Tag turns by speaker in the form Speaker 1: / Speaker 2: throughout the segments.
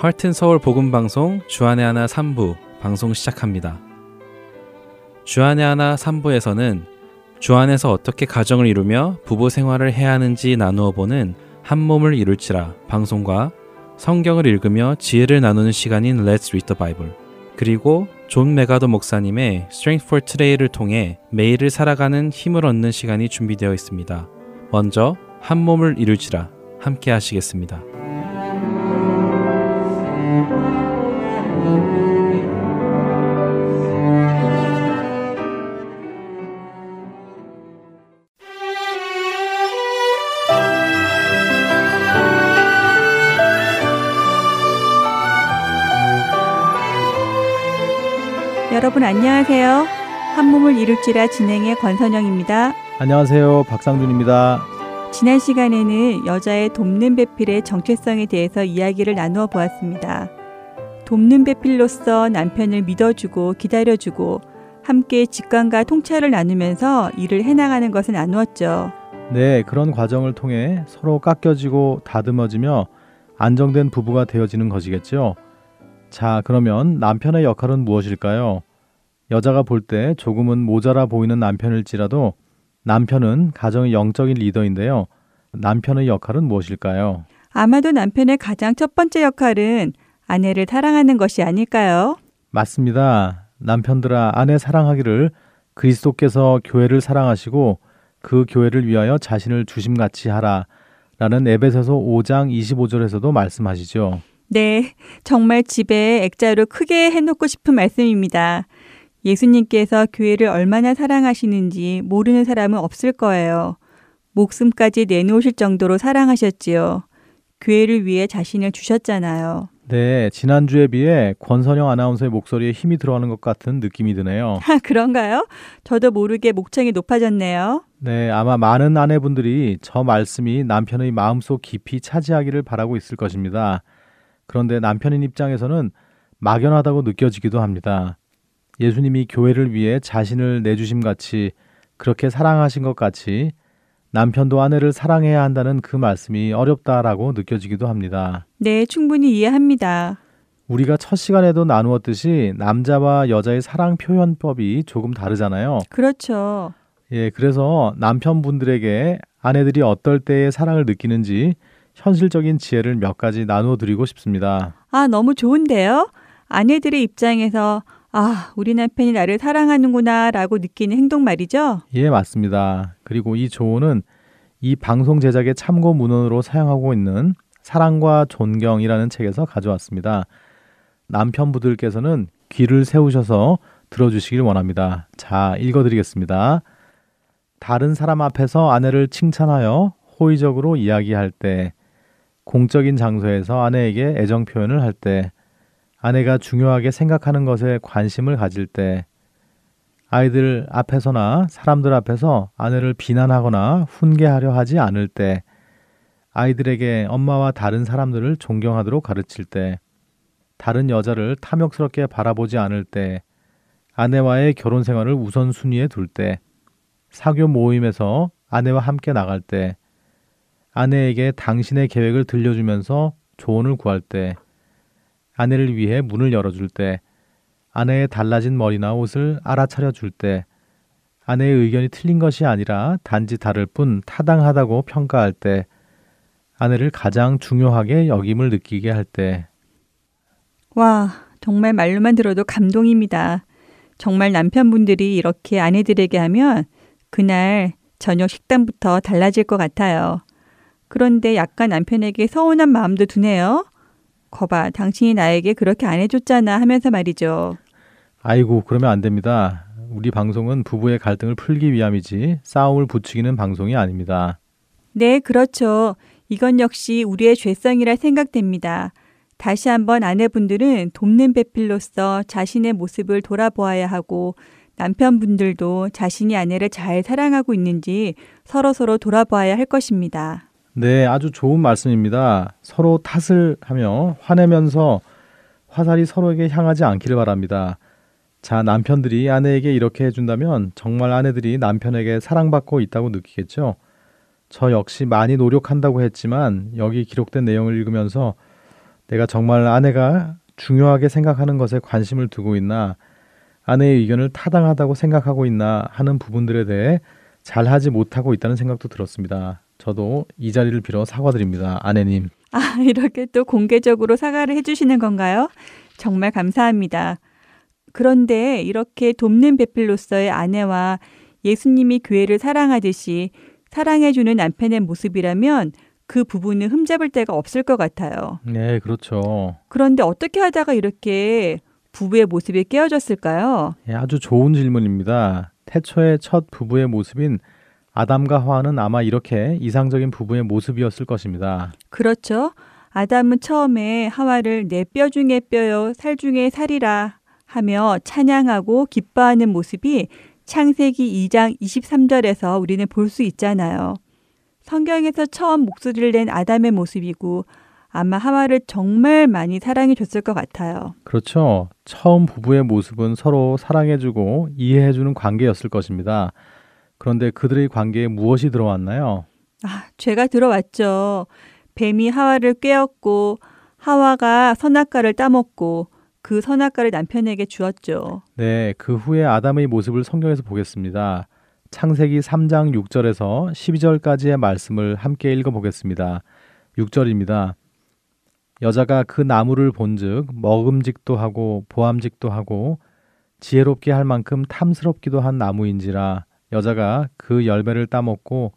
Speaker 1: 할튼 서울 복음 방송 주안의 하나 3부 방송 시작합니다. 주안의 하나 3부에서는 주안에서 어떻게 가정을 이루며 부부 생활을 해야 하는지 나누어 보는 한 몸을 이룰지라 방송과 성경을 읽으며 지혜를 나누는 시간인 Let's Read the Bible 그리고 존 맥아더 목사님의 Strength for Today를 통해 매일을 살아가는 힘을 얻는 시간이 준비되어 있습니다. 먼저 한 몸을 이룰지라 함께 하시겠습니다.
Speaker 2: 안녕하세요. 한 몸을 이룰지라 진행의 권선영입니다.
Speaker 3: 안녕하세요. 박상준입니다.
Speaker 2: 지난 시간에는 여자의 돕는 배필의 정체성에 대해서 이야기를 나누어 보았습니다. 돕는 배필로서 남편을 믿어주고 기다려주고 함께 직관과 통찰을 나누면서 일을 해나가는 것을 나누었죠.
Speaker 3: 네, 그런 과정을 통해 서로 깎여지고 다듬어지며 안정된 부부가 되어지는 것이겠죠. 자, 그러면 남편의 역할은 무엇일까요? 여자가 볼 때 조금은 모자라 보이는 남편일지라도 남편은 가정의 영적인 리더인데요. 남편의 역할은 무엇일까요?
Speaker 2: 아마도 남편의 가장 첫 번째 역할은 아내를 사랑하는 것이 아닐까요?
Speaker 3: 맞습니다. 남편들아 아내 사랑하기를 그리스도께서 교회를 사랑하시고 그 교회를 위하여 자신을 주심같이 하라 라는 에베소서 5장 25절에서도 말씀하시죠.
Speaker 2: 네, 정말 집에 액자로 크게 해놓고 싶은 말씀입니다. 예수님께서 교회를 얼마나 사랑하시는지 모르는 사람은 없을 거예요. 목숨까지 내놓으실 정도로 사랑하셨지요. 교회를 위해 자신을 주셨잖아요.
Speaker 3: 네, 지난주에 비해 권선영 아나운서의 목소리에 힘이 들어가는 것 같은 느낌이 드네요.
Speaker 2: 아, 그런가요? 저도 모르게 목청이 높아졌네요.
Speaker 3: 네, 아마 많은 아내분들이 저 말씀이 남편의 마음속 깊이 차지하기를 바라고 있을 것입니다. 그런데 남편인 입장에서는 막연하다고 느껴지기도 합니다. 예수님이 교회를 위해 자신을 내주심 같이 그렇게 사랑하신 것 같이 남편도 아내를 사랑해야 한다는 그 말씀이 어렵다라고 느껴지기도 합니다.
Speaker 2: 네, 충분히 이해합니다.
Speaker 3: 우리가 첫 시간에도 나누었듯이 남자와 여자의 사랑 표현법이 조금 다르잖아요.
Speaker 2: 그렇죠.
Speaker 3: 예, 그래서 남편분들에게 아내들이 어떨 때의 사랑을 느끼는지 현실적인 지혜를 몇 가지 나누어 드리고 싶습니다.
Speaker 2: 아, 너무 좋은데요? 아내들의 입장에서 아, 우리 남편이 나를 사랑하는구나 라고 느끼는 행동 말이죠?
Speaker 3: 예, 맞습니다. 그리고 이 조언은 이 방송 제작의 참고 문헌으로 사용하고 있는 사랑과 존경이라는 책에서 가져왔습니다. 남편분들께서는 귀를 세우셔서 들어주시길 원합니다. 자, 읽어드리겠습니다. 다른 사람 앞에서 아내를 칭찬하여 호의적으로 이야기할 때, 공적인 장소에서 아내에게 애정 표현을 할 때, 아내가 중요하게 생각하는 것에 관심을 가질 때, 아이들 앞에서나 사람들 앞에서 아내를 비난하거나 훈계하려 하지 않을 때, 아이들에게 엄마와 다른 사람들을 존경하도록 가르칠 때, 다른 여자를 탐욕스럽게 바라보지 않을 때, 아내와의 결혼 생활을 우선순위에 둘 때, 사교 모임에서 아내와 함께 나갈 때, 아내에게 당신의 계획을 들려주면서 조언을 구할 때, 아내를 위해 문을 열어줄 때, 아내의 달라진 머리나 옷을 알아차려 줄 때, 아내의 의견이 틀린 것이 아니라 단지 다를 뿐 타당하다고 평가할 때, 아내를 가장 중요하게 여김을 느끼게 할 때.
Speaker 2: 와, 정말 말로만 들어도 감동입니다. 정말 남편분들이 이렇게 아내들에게 하면 그날 저녁 식단부터 달라질 것 같아요. 그런데 약간 남편에게 서운한 마음도 드네요. 거봐, 당신이 나에게 그렇게 안 해줬잖아 하면서 말이죠.
Speaker 3: 아이고, 그러면 안 됩니다. 우리 방송은 부부의 갈등을 풀기 위함이지 싸움을 부추기는 방송이 아닙니다.
Speaker 2: 네, 그렇죠. 이건 역시 우리의 죄성이라 생각됩니다. 다시 한번 아내분들은 돕는 배필로서 자신의 모습을 돌아보아야 하고 남편분들도 자신이 아내를 잘 사랑하고 있는지 서로서로 돌아보아야 할 것입니다.
Speaker 3: 네, 아주 좋은 말씀입니다. 서로 탓을 하며 화내면서 화살이 서로에게 향하지 않기를 바랍니다. 자, 남편들이 아내에게 이렇게 해준다면 정말 아내들이 남편에게 사랑받고 있다고 느끼겠죠? 저 역시 많이 노력한다고 했지만 여기 기록된 내용을 읽으면서 내가 정말 아내가 중요하게 생각하는 것에 관심을 두고 있나, 아내의 의견을 타당하다고 생각하고 있나 하는 부분들에 대해 잘 하지 못하고 있다는 생각도 들었습니다. 저도 이 자리를 빌어 사과드립니다. 아내님.
Speaker 2: 아, 이렇게 또 공개적으로 사과를 해주시는 건가요? 정말 감사합니다. 그런데 이렇게 돕는 배필로서의 아내와 예수님이 교회를 사랑하듯이 사랑해주는 남편의 모습이라면 그 부부는 흠잡을 데가 없을 것 같아요.
Speaker 3: 네, 그렇죠.
Speaker 2: 그런데 어떻게 하다가 이렇게 부부의 모습이 깨어졌을까요?
Speaker 3: 예, 아주 좋은 질문입니다. 태초의 첫 부부의 모습인 아담과 하와는 아마 이렇게 이상적인 부부의 모습이었을 것입니다.
Speaker 2: 그렇죠. 아담은 처음에 하와를 내 뼈 중에 뼈요, 살 중에 살이라 하며 찬양하고 기뻐하는 모습이 창세기 2장 23절에서 우리는 볼 수 있잖아요. 성경에서 처음 목소리를 낸 아담의 모습이고 아마 하와를 정말 많이 사랑해 줬을 것 같아요.
Speaker 3: 그렇죠. 처음 부부의 모습은 서로 사랑해 주고 이해해 주는 관계였을 것입니다. 그런데 그들의 관계에 무엇이 들어왔나요?
Speaker 2: 아, 죄가 들어왔죠. 뱀이 하와를 꿰었고 하와가 선악과를 따먹고 그 선악과를 남편에게 주었죠.
Speaker 3: 네, 그 후에 아담의 모습을 성경에서 보겠습니다. 창세기 3장 6절에서 12절까지의 말씀을 함께 읽어 보겠습니다. 6절입니다. 여자가 그 나무를 본즉 먹음직도 하고 보암직도 하고 지혜롭게 할 만큼 탐스럽기도 한 나무인지라 여자가 그 열매를 따먹고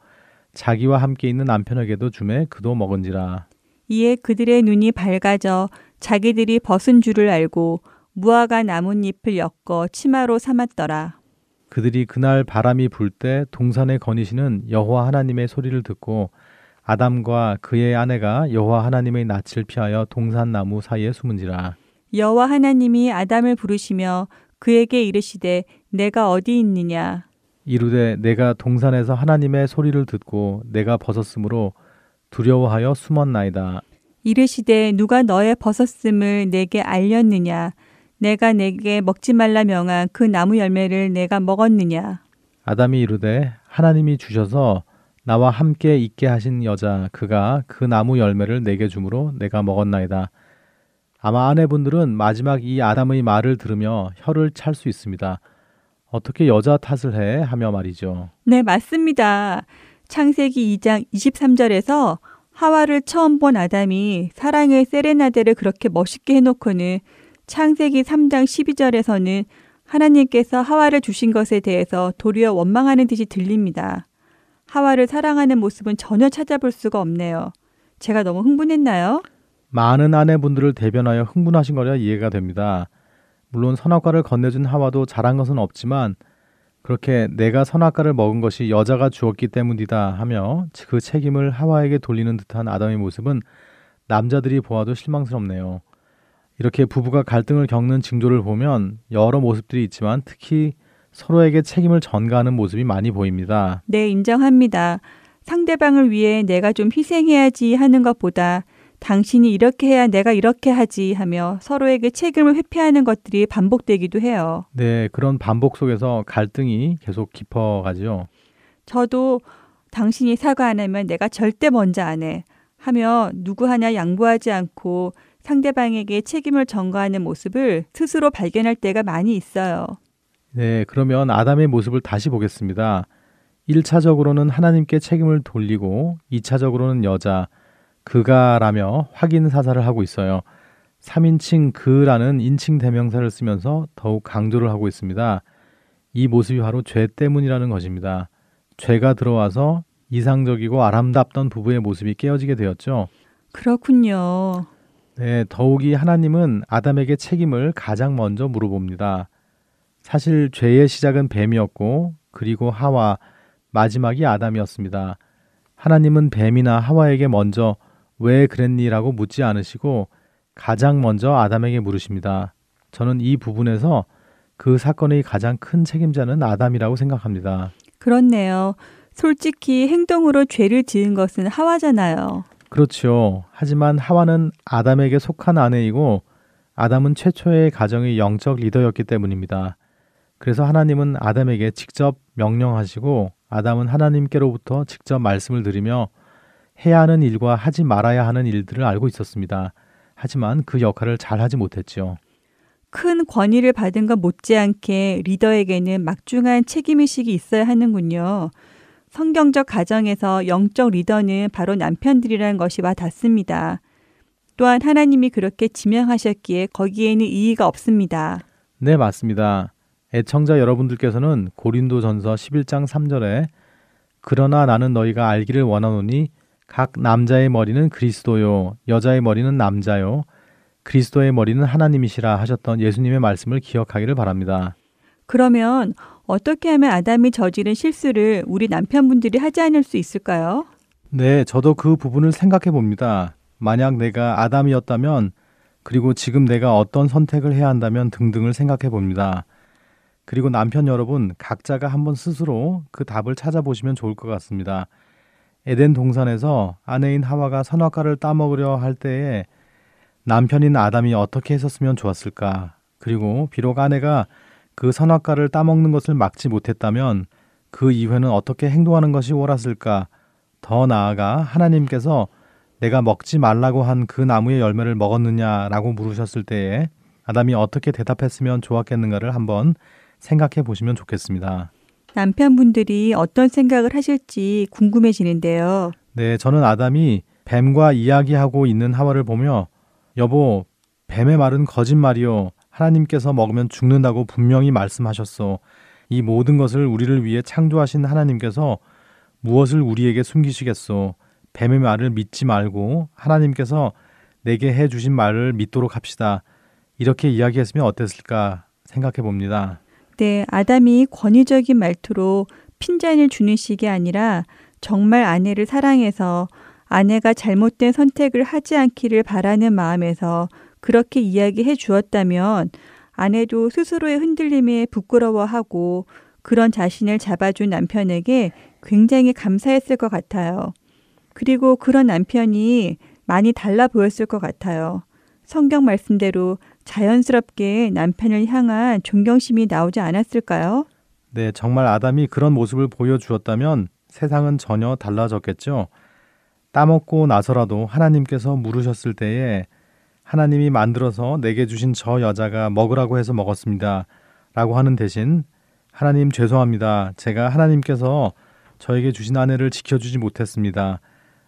Speaker 3: 자기와 함께 있는 남편에게도 주매 그도 먹은지라.
Speaker 2: 이에 그들의 눈이 밝아져 자기들이 벗은 줄을 알고 무화과 나뭇잎을 엮어 치마로 삼았더라.
Speaker 3: 그들이 그날 바람이 불 때 동산에 거니시는 여호와 하나님의 소리를 듣고 아담과 그의 아내가 여호와 하나님의 낯을 피하여 동산 나무 사이에 숨은지라.
Speaker 2: 여호와 하나님이 아담을 부르시며 그에게 이르시되 내가 어디 있느냐
Speaker 3: 이르되 내가 동산에서 하나님의 소리를 듣고 내가 벗었으므로 두려워하여 숨었나이다
Speaker 2: 이르시되 누가 너의 벗었음을 내게 알렸느냐 내가 내게 먹지 말라 명한 그 나무 열매를 내가 먹었느냐
Speaker 3: 아담이 이르되 하나님이 주셔서 나와 함께 있게 하신 여자 그가 그 나무 열매를 내게 주므로 내가 먹었나이다. 아마 아내분들은 마지막 이 아담의 말을 들으며 혀를 찰 수 있습니다. 어떻게 여자 탓을 해 하며 말이죠.
Speaker 2: 네 맞습니다 창세기 2장 23절에서 하와를 처음 본 아담이 사랑의 세레나데를 그렇게 멋있게 해놓고는 창세기 3장 12절에서는 하나님께서 하와를 주신 것에 대해서 도리어 원망하는 듯이 들립니다. 하와를 사랑하는 모습은 전혀 찾아볼 수가 없네요. 제가 너무 흥분했나요?
Speaker 3: 많은 아내분들을 대변하여 흥분하신 거려 이해가 됩니다. 물론 선악과를 건네준 하와도 잘한 것은 없지만 그렇게 내가 선악과를 먹은 것이 여자가 주었기 때문이다 하며 그 책임을 하와에게 돌리는 듯한 아담의 모습은 남자들이 보아도 실망스럽네요. 이렇게 부부가 갈등을 겪는 징조를 보면 여러 모습들이 있지만 특히 서로에게 책임을 전가하는 모습이 많이 보입니다.
Speaker 2: 네, 인정합니다. 상대방을 위해 내가 좀 희생해야지 하는 것보다 당신이 이렇게 해야 내가 이렇게 하지 하며 서로에게 책임을 회피하는 것들이 반복되기도 해요.
Speaker 3: 네, 그런 반복 속에서 갈등이 계속 깊어가지요.
Speaker 2: 저도 당신이 사과 안 하면 내가 절대 먼저 안 해. 하며 누구 하나 양보하지 않고 상대방에게 책임을 전가하는 모습을 스스로 발견할 때가 많이 있어요.
Speaker 3: 네, 그러면 아담의 모습을 다시 보겠습니다. 1차적으로는 하나님께 책임을 돌리고 2차적으로는 여자, 그가라며 확인 사살을 하고 있어요. 3인칭 그라는 인칭 대명사를 쓰면서 더욱 강조를 하고 있습니다. 이 모습이 바로 죄 때문이라는 것입니다. 죄가 들어와서 이상적이고 아름답던 부부의 모습이 깨어지게 되었죠.
Speaker 2: 그렇군요.
Speaker 3: 네, 더욱이 하나님은 아담에게 책임을 가장 먼저 물어봅니다. 사실 죄의 시작은 뱀이었고 그리고 하와 마지막이 아담이었습니다. 하나님은 뱀이나 하와에게 먼저 왜 그랬니라고 묻지 않으시고 가장 먼저 아담에게 물으십니다. 저는 이 부분에서 그 사건의 가장 큰 책임자는 아담이라고 생각합니다.
Speaker 2: 그렇네요. 솔직히 행동으로 죄를 지은 것은 하와잖아요.
Speaker 3: 그렇죠. 하지만 하와는 아담에게 속한 아내이고 아담은 최초의 가정의 영적 리더였기 때문입니다. 그래서 하나님은 아담에게 직접 명령하시고 아담은 하나님께로부터 직접 말씀을 드리며 해야 하는 일과 하지 말아야 하는 일들을 알고 있었습니다. 하지만 그 역할을 잘 하지 못했지요.
Speaker 2: 큰 권위를 받은 것 못지않게 리더에게는 막중한 책임의식이 있어야 하는군요. 성경적 가정에서 영적 리더는 바로 남편들이라는 것이 와 닿습니다. 또한 하나님이 그렇게 지명하셨기에 거기에는 이의가 없습니다.
Speaker 3: 네, 맞습니다. 애청자 여러분들께서는 고린도전서 11장 3절에 그러나 나는 너희가 알기를 원하노니 각 남자의 머리는 그리스도요 여자의 머리는 남자요 그리스도의 머리는 하나님이시라 하셨던 예수님의 말씀을 기억하기를 바랍니다.
Speaker 2: 그러면 어떻게 하면 아담이 저지른 실수를 우리 남편분들이 하지 않을 수 있을까요?
Speaker 3: 네, 저도 그 부분을 생각해 봅니다. 만약 내가 아담이었다면 그리고 지금 내가 어떤 선택을 해야 한다면 등등을 생각해 봅니다. 그리고 남편 여러분 각자가 한번 스스로 그 답을 찾아보시면 좋을 것 같습니다. 에덴 동산에서 아내인 하와가 선악과를 따먹으려 할 때에 남편인 아담이 어떻게 했었으면 좋았을까? 그리고 비록 아내가 그 선악과를 따먹는 것을 막지 못했다면 그 이후에는 어떻게 행동하는 것이 옳았을까? 더 나아가 하나님께서 내가 먹지 말라고 한 그 나무의 열매를 먹었느냐라고 물으셨을 때에 아담이 어떻게 대답했으면 좋았겠는가를 한번 생각해 보시면 좋겠습니다.
Speaker 2: 남편분들이 어떤 생각을 하실지 궁금해지는데요.
Speaker 3: 네, 저는 아담이 뱀과 이야기하고 있는 하와를 보며 여보, 뱀의 말은 거짓말이요. 하나님께서 먹으면 죽는다고 분명히 말씀하셨소. 이 모든 것을 우리를 위해 창조하신 하나님께서 무엇을 우리에게 숨기시겠소? 뱀의 말을 믿지 말고 하나님께서 내게 해 주신 말을 믿도록 합시다. 이렇게 이야기했으면 어땠을까 생각해 봅니다.
Speaker 2: 네, 아담이 권위적인 말투로 핀잔을 주는 식이 아니라 정말 아내를 사랑해서 아내가 잘못된 선택을 하지 않기를 바라는 마음에서 그렇게 이야기해 주었다면 아내도 스스로의 흔들림에 부끄러워하고 그런 자신을 잡아준 남편에게 굉장히 감사했을 것 같아요. 그리고 그런 남편이 많이 달라 보였을 것 같아요. 성경 말씀대로 자연스럽게 남편을 향한 존경심이 나오지 않았을까요?
Speaker 3: 네, 정말 아담이 그런 모습을 보여주었다면 세상은 전혀 달라졌겠죠. 따먹고 나서라도 하나님께서 물으셨을 때에 하나님이 만들어서 내게 주신 저 여자가 먹으라고 해서 먹었습니다. 라고 하는 대신 하나님 죄송합니다. 제가 하나님께서 저에게 주신 아내를 지켜주지 못했습니다.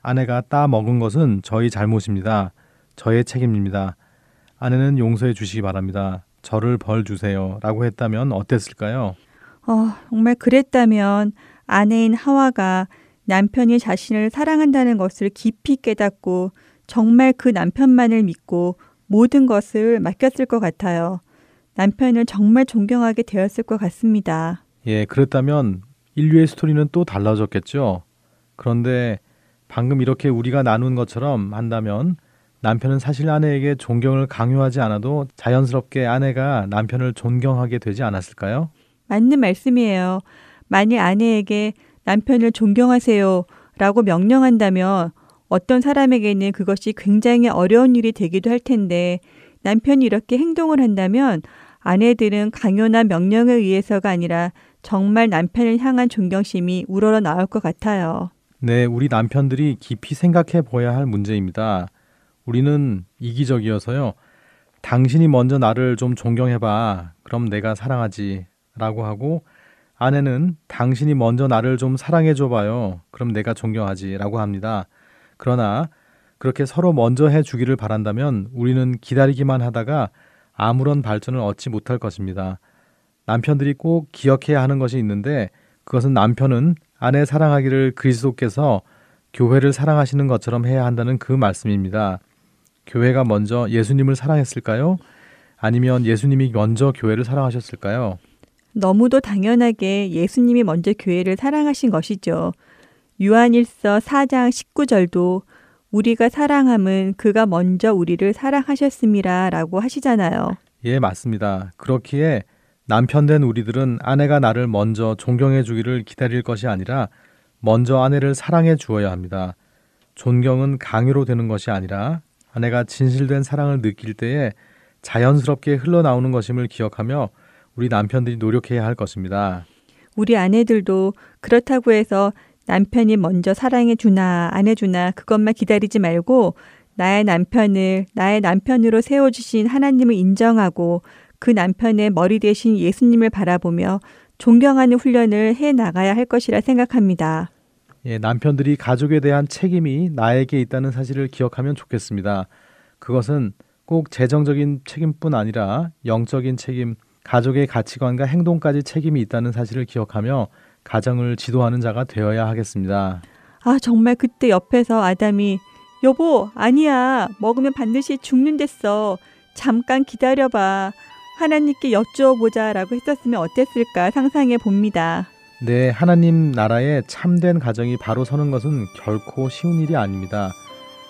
Speaker 3: 아내가 따 먹은 것은 저희 잘못입니다. 저의 책임입니다. 아내는 용서해 주시기 바랍니다. 저를 벌 주세요. 라고 했다면 어땠을까요?
Speaker 2: 어, 정말 그랬다면 아내인 하와가 남편이 자신을 사랑한다는 것을 깊이 깨닫고 정말 그 남편만을 믿고 모든 것을 맡겼을 것 같아요. 남편을 정말 존경하게 되었을 것 같습니다.
Speaker 3: 예, 그랬다면 인류의 스토리는 또 달라졌겠죠. 그런데 방금 이렇게 우리가 나눈 것처럼 한다면 남편은 사실 아내에게 존경을 강요하지 않아도 자연스럽게 아내가 남편을 존경하게 되지 않았을까요?
Speaker 2: 맞는 말씀이에요. 만일 아내에게 남편을 존경하세요 라고 명령한다면 어떤 사람에게는 그것이 굉장히 어려운 일이 되기도 할 텐데 남편이 이렇게 행동을 한다면 아내들은 강요나 명령에 의해서가 아니라 정말 남편을 향한 존경심이 우러러 나올 것 같아요.
Speaker 3: 네, 우리 남편들이 깊이 생각해 보아야 할 문제입니다. 우리는 이기적이어서요. 당신이 먼저 나를 좀 존경해봐. 그럼 내가 사랑하지. 라고 하고 아내는 당신이 먼저 나를 좀 사랑해줘봐요. 그럼 내가 존경하지. 라고 합니다. 그러나 그렇게 서로 먼저 해주기를 바란다면 우리는 기다리기만 하다가 아무런 발전을 얻지 못할 것입니다. 남편들이 꼭 기억해야 하는 것이 있는데 그것은 남편은 아내 사랑하기를 그리스도께서 교회를 사랑하시는 것처럼 해야 한다는 그 말씀입니다. 교회가 먼저 예수님을 사랑했을까요? 아니면 예수님이 먼저 교회를 사랑하셨을까요?
Speaker 2: 너무도 당연하게 예수님이 먼저 교회를 사랑하신 것이죠. 유한일서 4장 19절도 우리가 사랑함은 그가 먼저 우리를 사랑하셨습니다. 라고 하시잖아요.
Speaker 3: 예, 맞습니다. 그렇기에 남편 된 우리들은 아내가 나를 먼저 존경해 주기를 기다릴 것이 아니라 먼저 아내를 사랑해 주어야 합니다. 존경은 강요로 되는 것이 아니라 아내가 진실된 사랑을 느낄 때에 자연스럽게 흘러나오는 것임을 기억하며 우리 남편들이 노력해야 할 것입니다.
Speaker 2: 우리 아내들도 그렇다고 해서 남편이 먼저 사랑해 주나 안 해주나 그것만 기다리지 말고 나의 남편을 나의 남편으로 세워주신 하나님을 인정하고 그 남편의 머리 대신 예수님을 바라보며 존경하는 훈련을 해 나가야 할 것이라 생각합니다.
Speaker 4: 예, 남편들이 가족에 대한 책임이 나에게 있다는 사실을 기억하면 좋겠습니다. 그것은 꼭 재정적인 책임뿐 아니라 영적인 책임, 가족의 가치관과 행동까지 책임이 있다는 사실을 기억하며 가정을 지도하는 자가 되어야 하겠습니다.
Speaker 2: 아, 정말 그때 옆에서 아담이 여보, 아니야. 먹으면 반드시 죽는댔어. 잠깐 기다려봐. 하나님께 여쭈어 보자 라고 했었으면 어땠을까 상상해 봅니다.
Speaker 4: 네, 하나님 나라에 참된 가정이 바로 서는 것은 결코 쉬운 일이 아닙니다.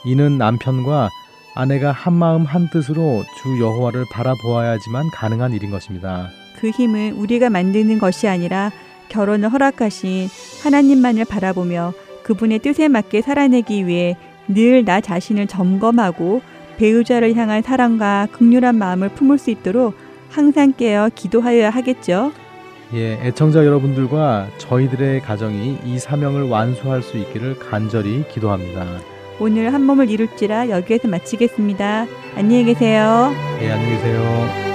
Speaker 4: 이는 남편과 아내가 한 마음 한 뜻으로 주 여호와를 바라보아야지만 가능한 일인 것입니다.
Speaker 2: 그 힘은 우리가 만드는 것이 아니라 결혼을 허락하신 하나님만을 바라보며 그분의 뜻에 맞게 살아내기 위해 늘 나 자신을 점검하고 배우자를 향한 사랑과 극률한 마음을 품을 수 있도록 항상 깨어 기도하여야 하겠죠.
Speaker 4: 예, 애청자 여러분들과 저희들의 가정이 이 사명을 완수할 수 있기를 간절히 기도합니다.
Speaker 2: 오늘 한 몸을 이룰지라 여기에서 마치겠습니다. 안녕히 계세요.
Speaker 4: 예, 안녕히 계세요.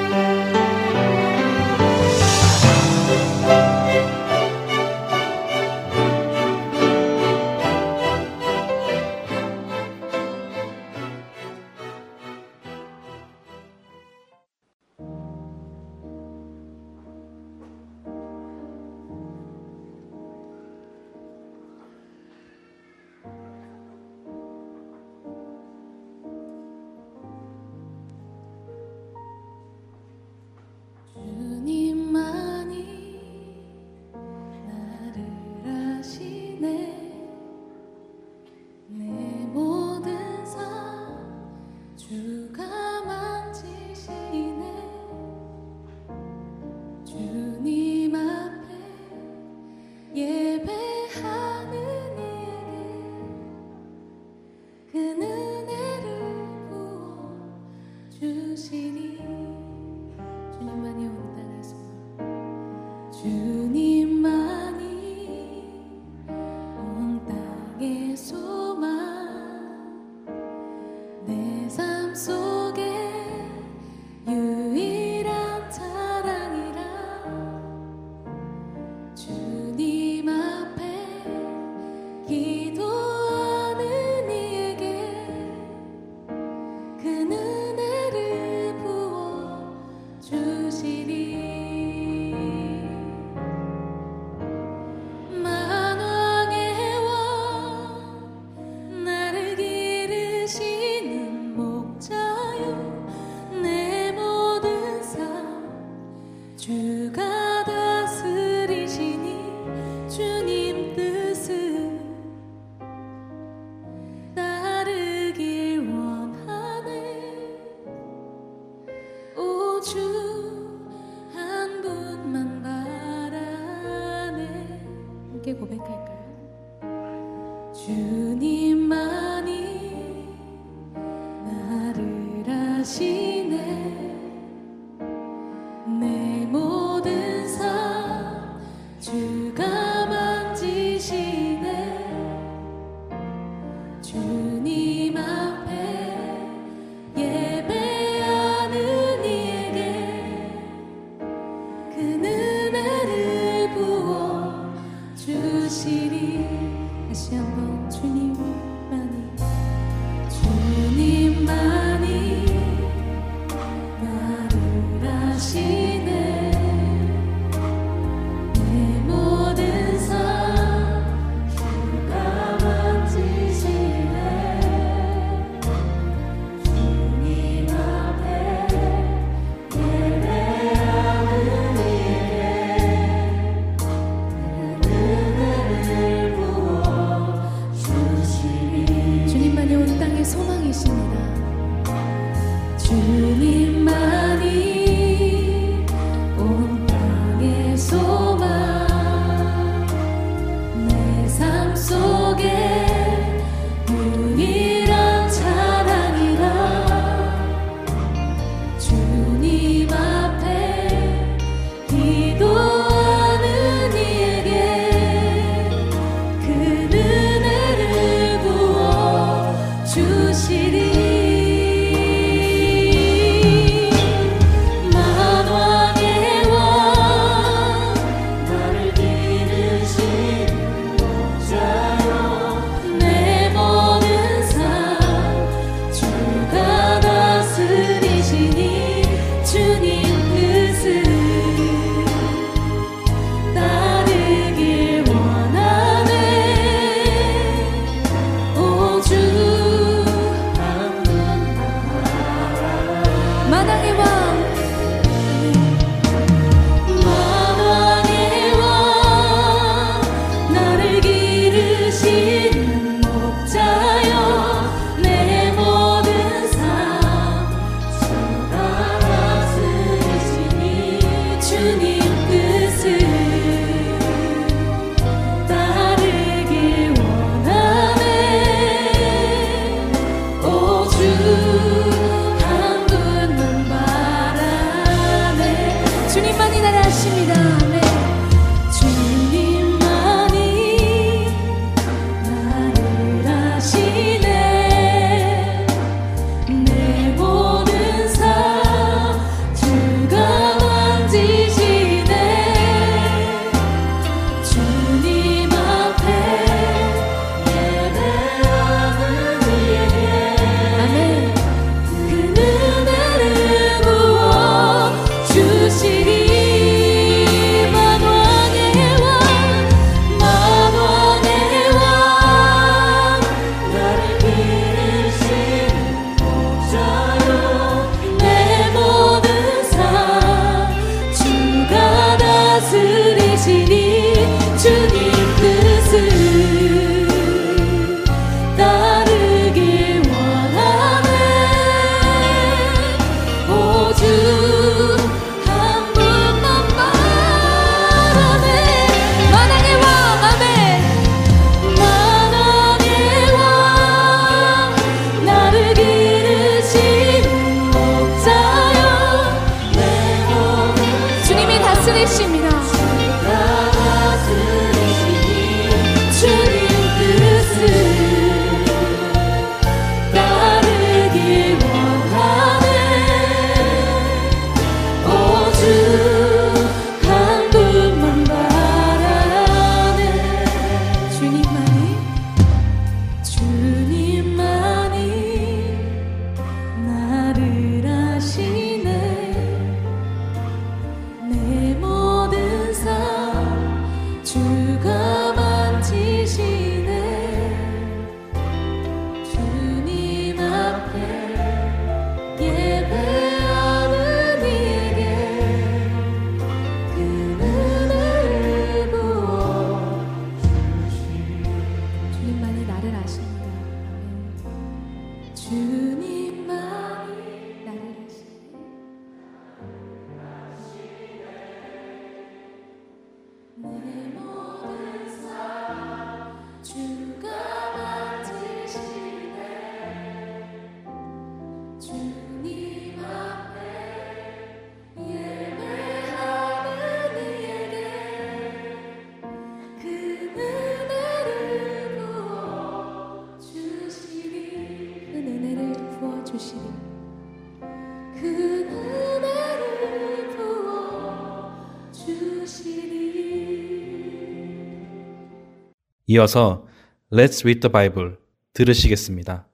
Speaker 1: 이어서 Let's Read the Bible 들으시겠습니다.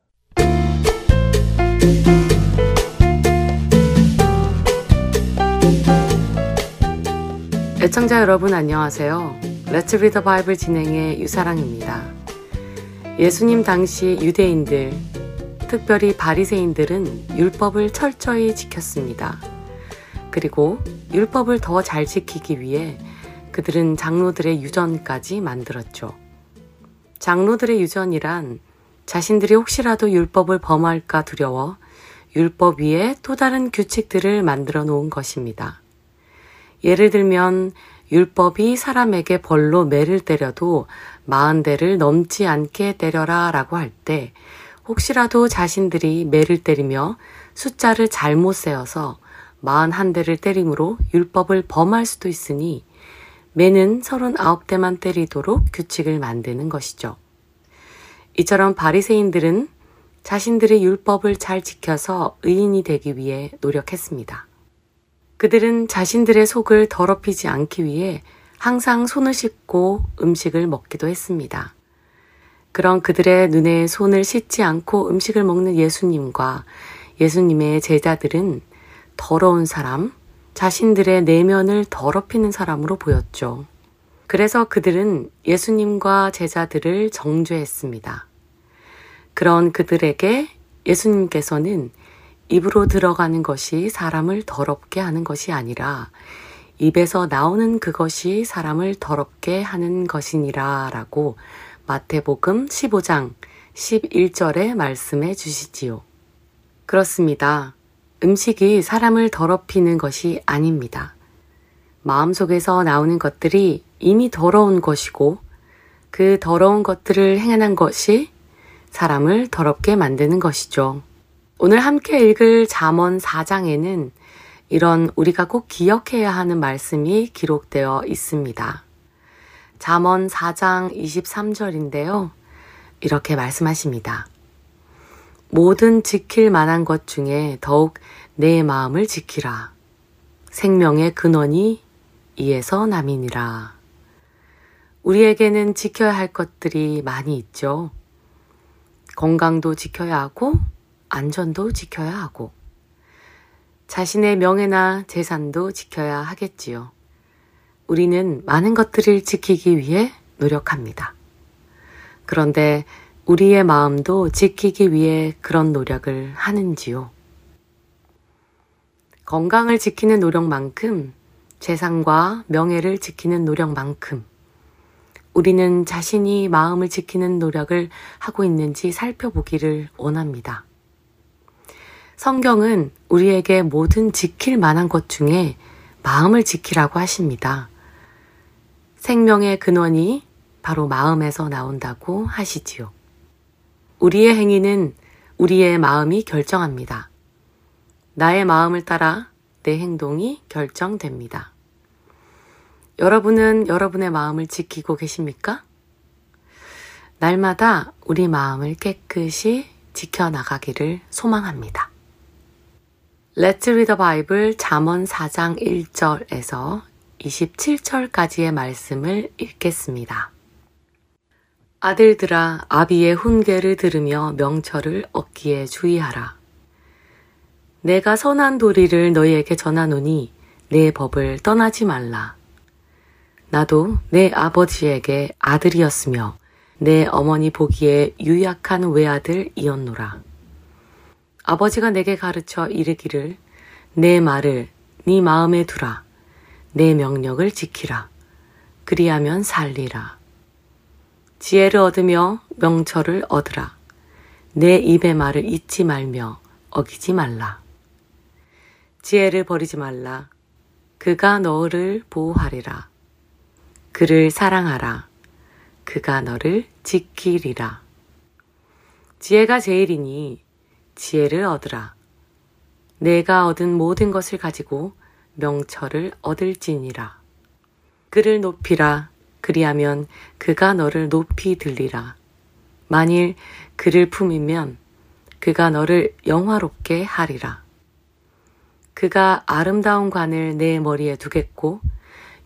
Speaker 5: 애청자 여러분 안녕하세요. 레츠 리더 바이블 진행의 유사랑입니다. 예수님 당시 유대인들, 특별히 바리새인들은 율법을 철저히 지켰습니다. 그리고 율법을 더 잘 지키기 위해 그들은 장로들의 유전까지 만들었죠. 장로들의 유전이란 자신들이 혹시라도 율법을 범할까 두려워 율법 위에 또 다른 규칙들을 만들어 놓은 것입니다. 예를 들면 율법이 사람에게 벌로 매를 때려도 마흔 대를 넘지 않게 때려라 라고 할 때 혹시라도 자신들이 매를 때리며 숫자를 잘못 세어서 마흔 한 대를 때림으로 율법을 범할 수도 있으니 매는 서른아홉 대만 때리도록 규칙을 만드는 것이죠. 이처럼 바리새인들은 자신들의 율법을 잘 지켜서 의인이 되기 위해 노력했습니다. 그들은 자신들의 속을 더럽히지 않기 위해 항상 손을 씻고 음식을 먹기도 했습니다. 그런 그들의 눈에 손을 씻지 않고 음식을 먹는 예수님과 예수님의 제자들은 더러운 사람, 자신들의 내면을 더럽히는 사람으로 보였죠. 그래서 그들은 예수님과 제자들을 정죄했습니다. 그런 그들에게 예수님께서는 입으로 들어가는 것이 사람을 더럽게 하는 것이 아니라 입에서 나오는 그것이 사람을 더럽게 하는 것이니라 라고 마태복음 15장 11절에 말씀해 주시지요. 그렇습니다. 음식이 사람을 더럽히는 것이 아닙니다. 마음속에서 나오는 것들이 이미 더러운 것이고 그 더러운 것들을 행하는 것이 사람을 더럽게 만드는 것이죠. 오늘 함께 읽을 잠언 4장에는 이런 우리가 꼭 기억해야 하는 말씀이 기록되어 있습니다. 잠언 4장 23절인데요. 이렇게 말씀하십니다. 모든 지킬 만한 것 중에 더욱 내 마음을 지키라. 생명의 근원이 이에서 남이니라. 우리에게는 지켜야 할 것들이 많이 있죠. 건강도 지켜야 하고, 안전도 지켜야 하고, 자신의 명예나 재산도 지켜야 하겠지요. 우리는 많은 것들을 지키기 위해 노력합니다. 그런데 우리의 마음도 지키기 위해 그런 노력을 하는지요? 건강을 지키는 노력만큼 재산과 명예를 지키는 노력만큼 우리는 자신이 마음을 지키는 노력을 하고 있는지 살펴보기를 원합니다. 성경은 우리에게 모든 지킬 만한 것 중에 마음을 지키라고 하십니다. 생명의 근원이 바로 마음에서 나온다고 하시지요. 우리의 행위는 우리의 마음이 결정합니다. 나의 마음을 따라 내 행동이 결정됩니다. 여러분은 여러분의 마음을 지키고 계십니까? 날마다 우리 마음을 깨끗이 지켜나가기를 소망합니다. Let's read the Bible 잠언 4장 1절에서 27절까지의 말씀을 읽겠습니다. 아들들아 아비의 훈계를 들으며 명철을 얻기에 주의하라. 내가 선한 도리를 너희에게 전하노니 내 법을 떠나지 말라. 나도 내 아버지에게 아들이었으며 내 어머니 보기에 유약한 외아들이었노라. 아버지가 내게 가르쳐 이르기를 내 말을 네 마음에 두라. 내 명령을 지키라. 그리하면 살리라. 지혜를 얻으며 명철을 얻으라. 내 입의 말을 잊지 말며 어기지 말라. 지혜를 버리지 말라. 그가 너를 보호하리라. 그를 사랑하라. 그가 너를 지키리라. 지혜가 제일이니 지혜를 얻으라. 내가 얻은 모든 것을 가지고 명철을 얻을지니라. 그를 높이라. 그리하면 그가 너를 높이 들리라. 만일 그를 품으면 그가 너를 영화롭게 하리라. 그가 아름다운 관을 내 머리에 두겠고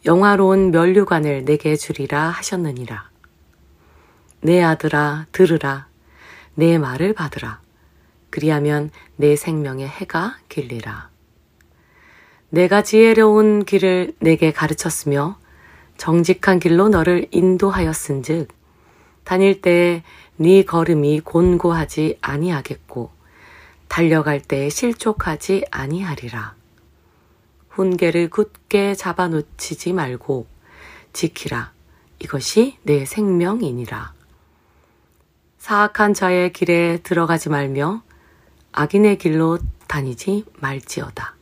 Speaker 5: 영화로운 면류관을 내게 주리라 하셨느니라. 내 아들아 들으라. 내 말을 받으라. 그리하면 내 생명의 해가 길리라. 내가 지혜로운 길을 내게 가르쳤으며 정직한 길로 너를 인도하였은즉 다닐 때에 네 걸음이 곤고하지 아니하겠고 달려갈 때에 실족하지 아니하리라. 훈계를 굳게 잡아놓치지 말고 지키라. 이것이 내 생명이니라. 사악한 자의 길에 들어가지 말며 악인의 길로 다니지 말지어다.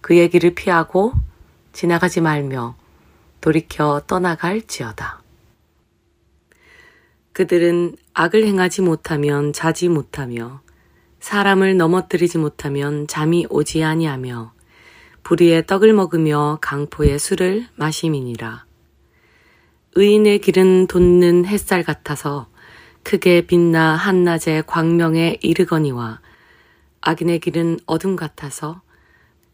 Speaker 5: 그의 길을 피하고 지나가지 말며 돌이켜 떠나갈지어다. 그들은 악을 행하지 못하면 자지 못하며 사람을 넘어뜨리지 못하면 잠이 오지 아니하며 불의의 떡을 먹으며 강포의 술을 마심이니라. 의인의 길은 돋는 햇살 같아서 크게 빛나 한낮의 광명에 이르거니와 악인의 길은 어둠 같아서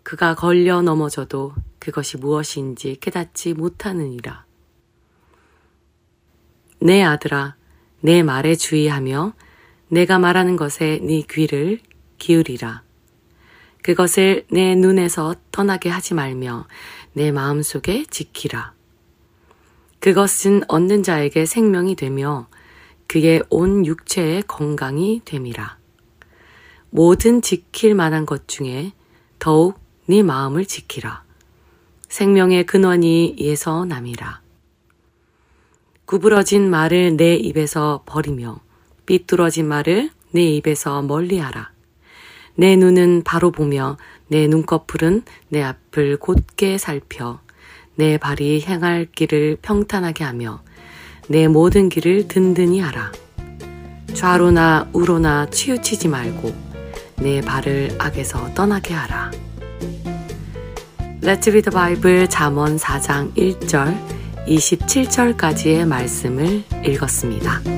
Speaker 5: 그가 걸려 넘어져도 그것이 무엇인지 깨닫지 못하느니라. 내 아들아, 내 말에 주의하며 내가 말하는 것에 네 귀를 기울이라. 그것을 내 눈에서 떠나게 하지 말며 내 마음속에 지키라. 그것은 얻는 자에게 생명이 되며 그의 온 육체의 건강이 됨이라. 모든 지킬 만한 것 중에 더욱 네 마음을 지키라. 생명의 근원이 이에서 남이라. 구부러진 말을 내 입에서 버리며 삐뚤어진 말을 내 입에서 멀리하라. 내 눈은 바로 보며 내 눈꺼풀은 내 앞을 곧게 살펴 내 발이 행할 길을 평탄하게 하며 내 모든 길을 든든히 하라. 좌로나 우로나 치우치지 말고 내 발을 악에서 떠나게 하라. Let's read Bible 잠언 4장 1절 27절까지의 말씀을
Speaker 6: 읽었습니다.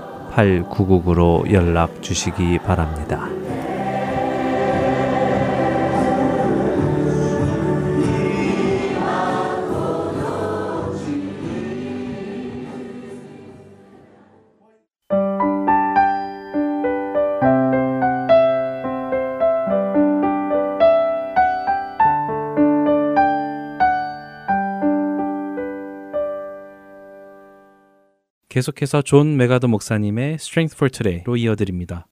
Speaker 7: 602-866-8999로 연락 주시기 바랍니다.
Speaker 1: 계속해서 존 맥아더 목사님의 Strength for Today로 이어드립니다.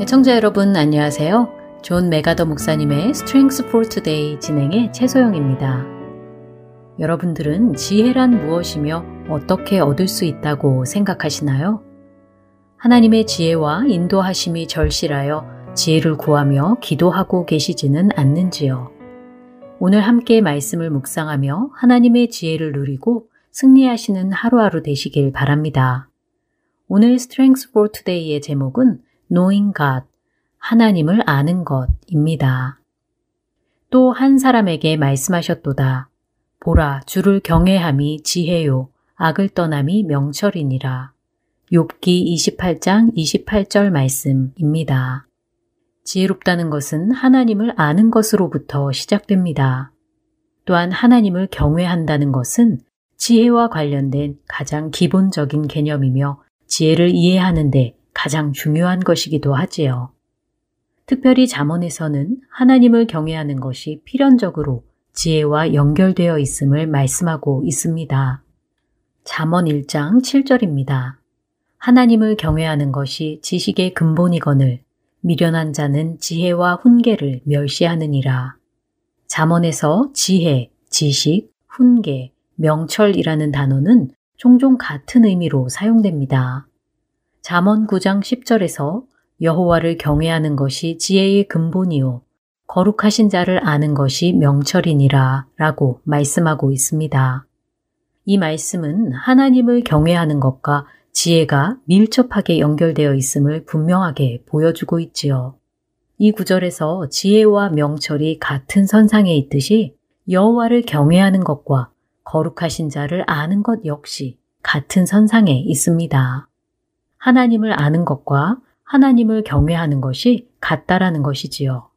Speaker 8: 애청자 여러분 안녕하세요. 존 맥아더 목사님의 Strength for Today 진행의 최소영입니다. 여러분들은 지혜란 무엇이며 어떻게 얻을 수 있다고 생각하시나요? 하나님의 지혜와 인도하심이 절실하여 지혜를 구하며 기도하고 계시지는 않는지요. 오늘 함께 말씀을 묵상하며 하나님의 지혜를 누리고 승리하시는 하루하루 되시길 바랍니다. 오늘 Strength for Today의 제목은 Knowing God, 하나님을 아는 것입니다. 또 한 사람에게 말씀하셨도다. 보라, 주를 경외함이 지혜요, 악을 떠남이 명철이니라. 욥기 28장 28절 말씀입니다. 지혜롭다는 것은 하나님을 아는 것으로부터 시작됩니다. 또한 하나님을 경외한다는 것은 지혜와 관련된 가장 기본적인 개념이며 지혜를 이해하는데 가장 중요한 것이기도 하지요. 특별히 잠언에서는 하나님을 경외하는 것이 필연적으로 지혜와 연결되어 있음을 말씀하고 있습니다. 잠언 1장 7절입니다. 하나님을 경외하는 것이 지식의 근본이거늘 미련한 자는 지혜와 훈계를 멸시하느니라. 잠언에서 지혜, 지식, 훈계, 명철이라는 단어는 종종 같은 의미로 사용됩니다. 잠언 9장 10절에서 여호와를 경외하는 것이 지혜의 근본이요 거룩하신 자를 아는 것이 명철이니라 라고 말씀하고 있습니다. 이 말씀은 하나님을 경외하는 것과 지혜가 밀접하게 연결되어 있음을 분명하게 보여주고 있지요. 이 구절에서 지혜와 명철이 같은 선상에 있듯이 여호와를 경외하는 것과 거룩하신 자를 아는 것 역시 같은 선상에 있습니다. 하나님을 아는 것과 하나님을 경외하는 것이 같다라는 것이지요.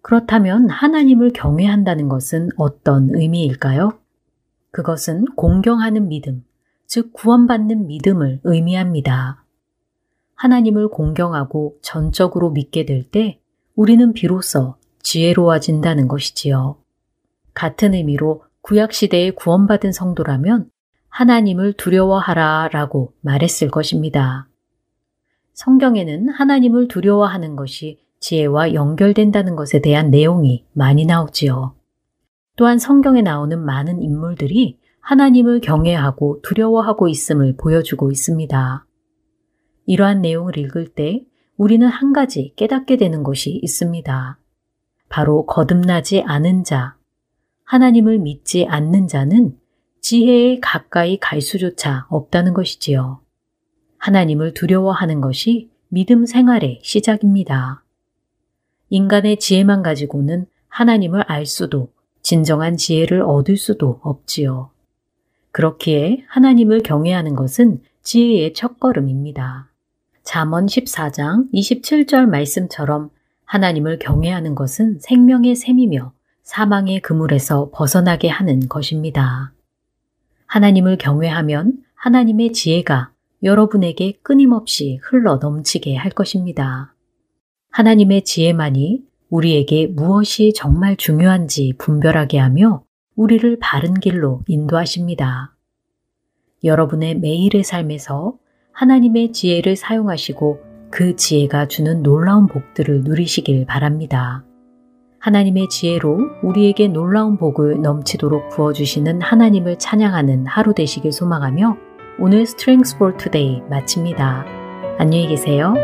Speaker 8: 그렇다면 하나님을 경외한다는 것은 어떤 의미일까요? 그것은 공경하는 믿음, 즉 구원받는 믿음을 의미합니다. 하나님을 공경하고 전적으로 믿게 될 때 우리는 비로소 지혜로워진다는 것이지요. 같은 의미로 구약시대에 구원받은 성도라면 하나님을 두려워하라 라고 말했을 것입니다. 성경에는 하나님을 두려워하는 것이 지혜와 연결된다는 것에 대한 내용이 많이 나오지요. 또한 성경에 나오는 많은 인물들이 하나님을 경외하고 두려워하고 있음을 보여주고 있습니다. 이러한 내용을 읽을 때 우리는 한 가지 깨닫게 되는 것이 있습니다. 바로 거듭나지 않은 자, 하나님을 믿지 않는 자는 지혜에 가까이 갈 수조차 없다는 것이지요. 하나님을 두려워하는 것이 믿음 생활의 시작입니다. 인간의 지혜만 가지고는 하나님을 알 수도 진정한 지혜를 얻을 수도 없지요. 그렇기에 하나님을 경외하는 것은 지혜의 첫걸음입니다. 잠언 14장 27절 말씀처럼 하나님을 경외하는 것은 생명의 샘이며 사망의 그물에서 벗어나게 하는 것입니다. 하나님을 경외하면 하나님의 지혜가 여러분에게 끊임없이 흘러 넘치게 할 것입니다. 하나님의 지혜만이 우리에게 무엇이 정말 중요한지 분별하게 하며 우리를 바른 길로 인도하십니다. 여러분의 매일의 삶에서 하나님의 지혜를 사용하시고 그 지혜가 주는 놀라운 복들을 누리시길 바랍니다. 하나님의 지혜로 우리에게 놀라운 복을 넘치도록 부어주시는 하나님을 찬양하는 하루 되시길 소망하며 오늘 Strengths for Today 마칩니다. 안녕히 계세요.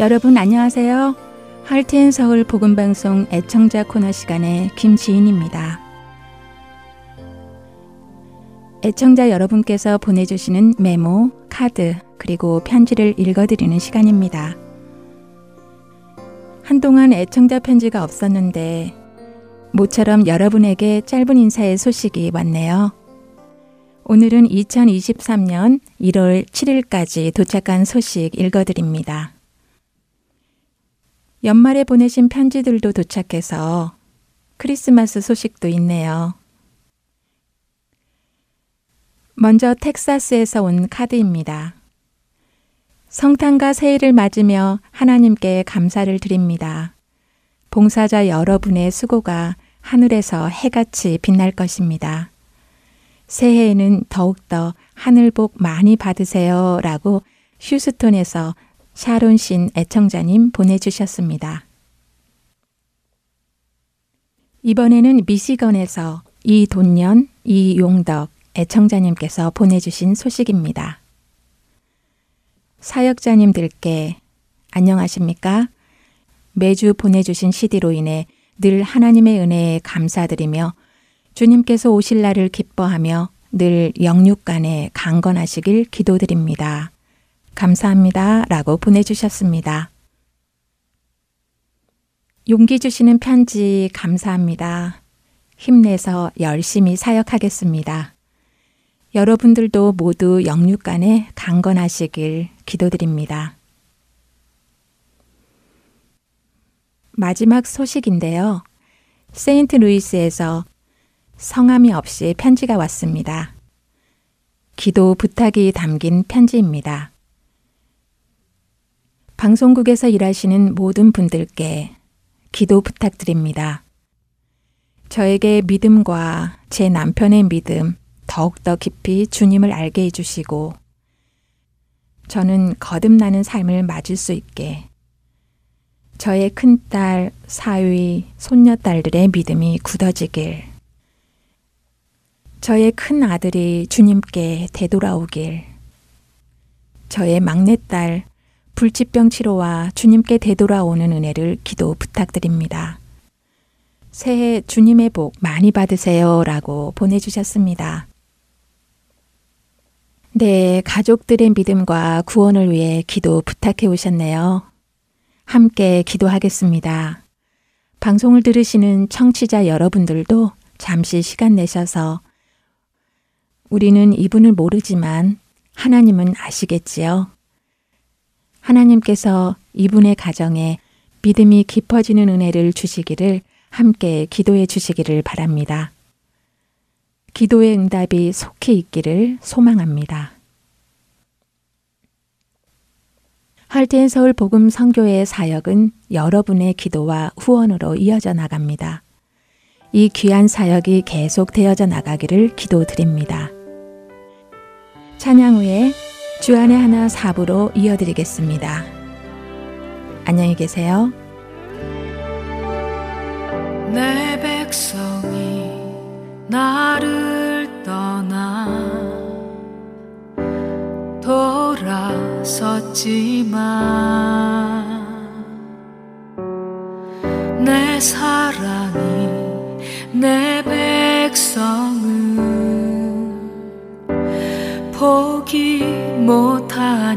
Speaker 9: 여러분 안녕하세요. 할트앤 서울 복음 방송 애청자 코너 시간의 김지인입니다. 애청자 여러분께서 보내주시는 메모, 카드, 그리고 편지를 읽어드리는 시간입니다. 한동안 애청자 편지가 없었는데 모처럼 여러분에게 짧은 인사의 소식이 왔네요. 오늘은 2023년 1월 7일까지 도착한 소식 읽어드립니다. 연말에 보내신 편지들도 도착해서 크리스마스 소식도 있네요. 먼저 텍사스에서 온 카드입니다. 성탄과 새해를 맞으며 하나님께 감사를 드립니다. 봉사자 여러분의 수고가 하늘에서 해같이 빛날 것입니다. 새해에는 더욱더 하늘 복 많이 받으세요. 라고 휴스톤에서 샤론 신 애청자님 보내주셨습니다. 이번에는 미시건에서 이돈년, 이용덕 애청자님께서 보내주신 소식입니다. 사역자님들께 안녕하십니까? 매주 보내주신 CD로 인해 늘 하나님의 은혜에 감사드리며 주님께서 오실 날을 기뻐하며 늘 영육간에 강건하시길 기도드립니다. 감사합니다. 라고 보내주셨습니다. 용기 주시는 편지 감사합니다. 힘내서 열심히 사역하겠습니다. 여러분들도 모두 영육간에 강건하시길 기도드립니다. 마지막 소식인데요. 세인트 루이스에서 성함이 없이 편지가 왔습니다. 기도 부탁이 담긴 편지입니다. 방송국에서 일하시는 모든 분들께 기도 부탁드립니다. 저에게 믿음과 제 남편의 믿음, 더욱더 깊이 주님을 알게 해주시고, 저는 거듭나는 삶을 맞을 수 있게, 저의 큰딸, 사위, 손녀딸들의 믿음이 굳어지길, 저의 큰 아들이 주님께 되돌아오길, 저의 막내딸, 불치병 치료와 주님께 되돌아오는 은혜를 기도 부탁드립니다. 새해 주님의 복 많이 받으세요. 라고 보내주셨습니다. 네, 가족들의 믿음과 구원을 위해 기도 부탁해 오셨네요. 함께 기도하겠습니다. 방송을 들으시는 청취자 여러분들도 잠시 시간 내셔서 우리는 이분을 모르지만 하나님은 아시겠지요? 하나님께서 이분의 가정에 믿음이 깊어지는 은혜를 주시기를 함께 기도해 주시기를 바랍니다. 기도의 응답이 속히 있기를 소망합니다. 할텐 서울 복음 성교의 사역은 여러분의 기도와 후원으로 이어져 나갑니다. 이 귀한 사역이 계속 되어져 나가기를 기도드립니다. 찬양 후에 주안의 하나 사부로 이어드리겠습니다. 안녕히 계세요.
Speaker 4: 내 백성이 나를 떠나 돌아섰지만 내 사랑이 내 백성은 포기 못하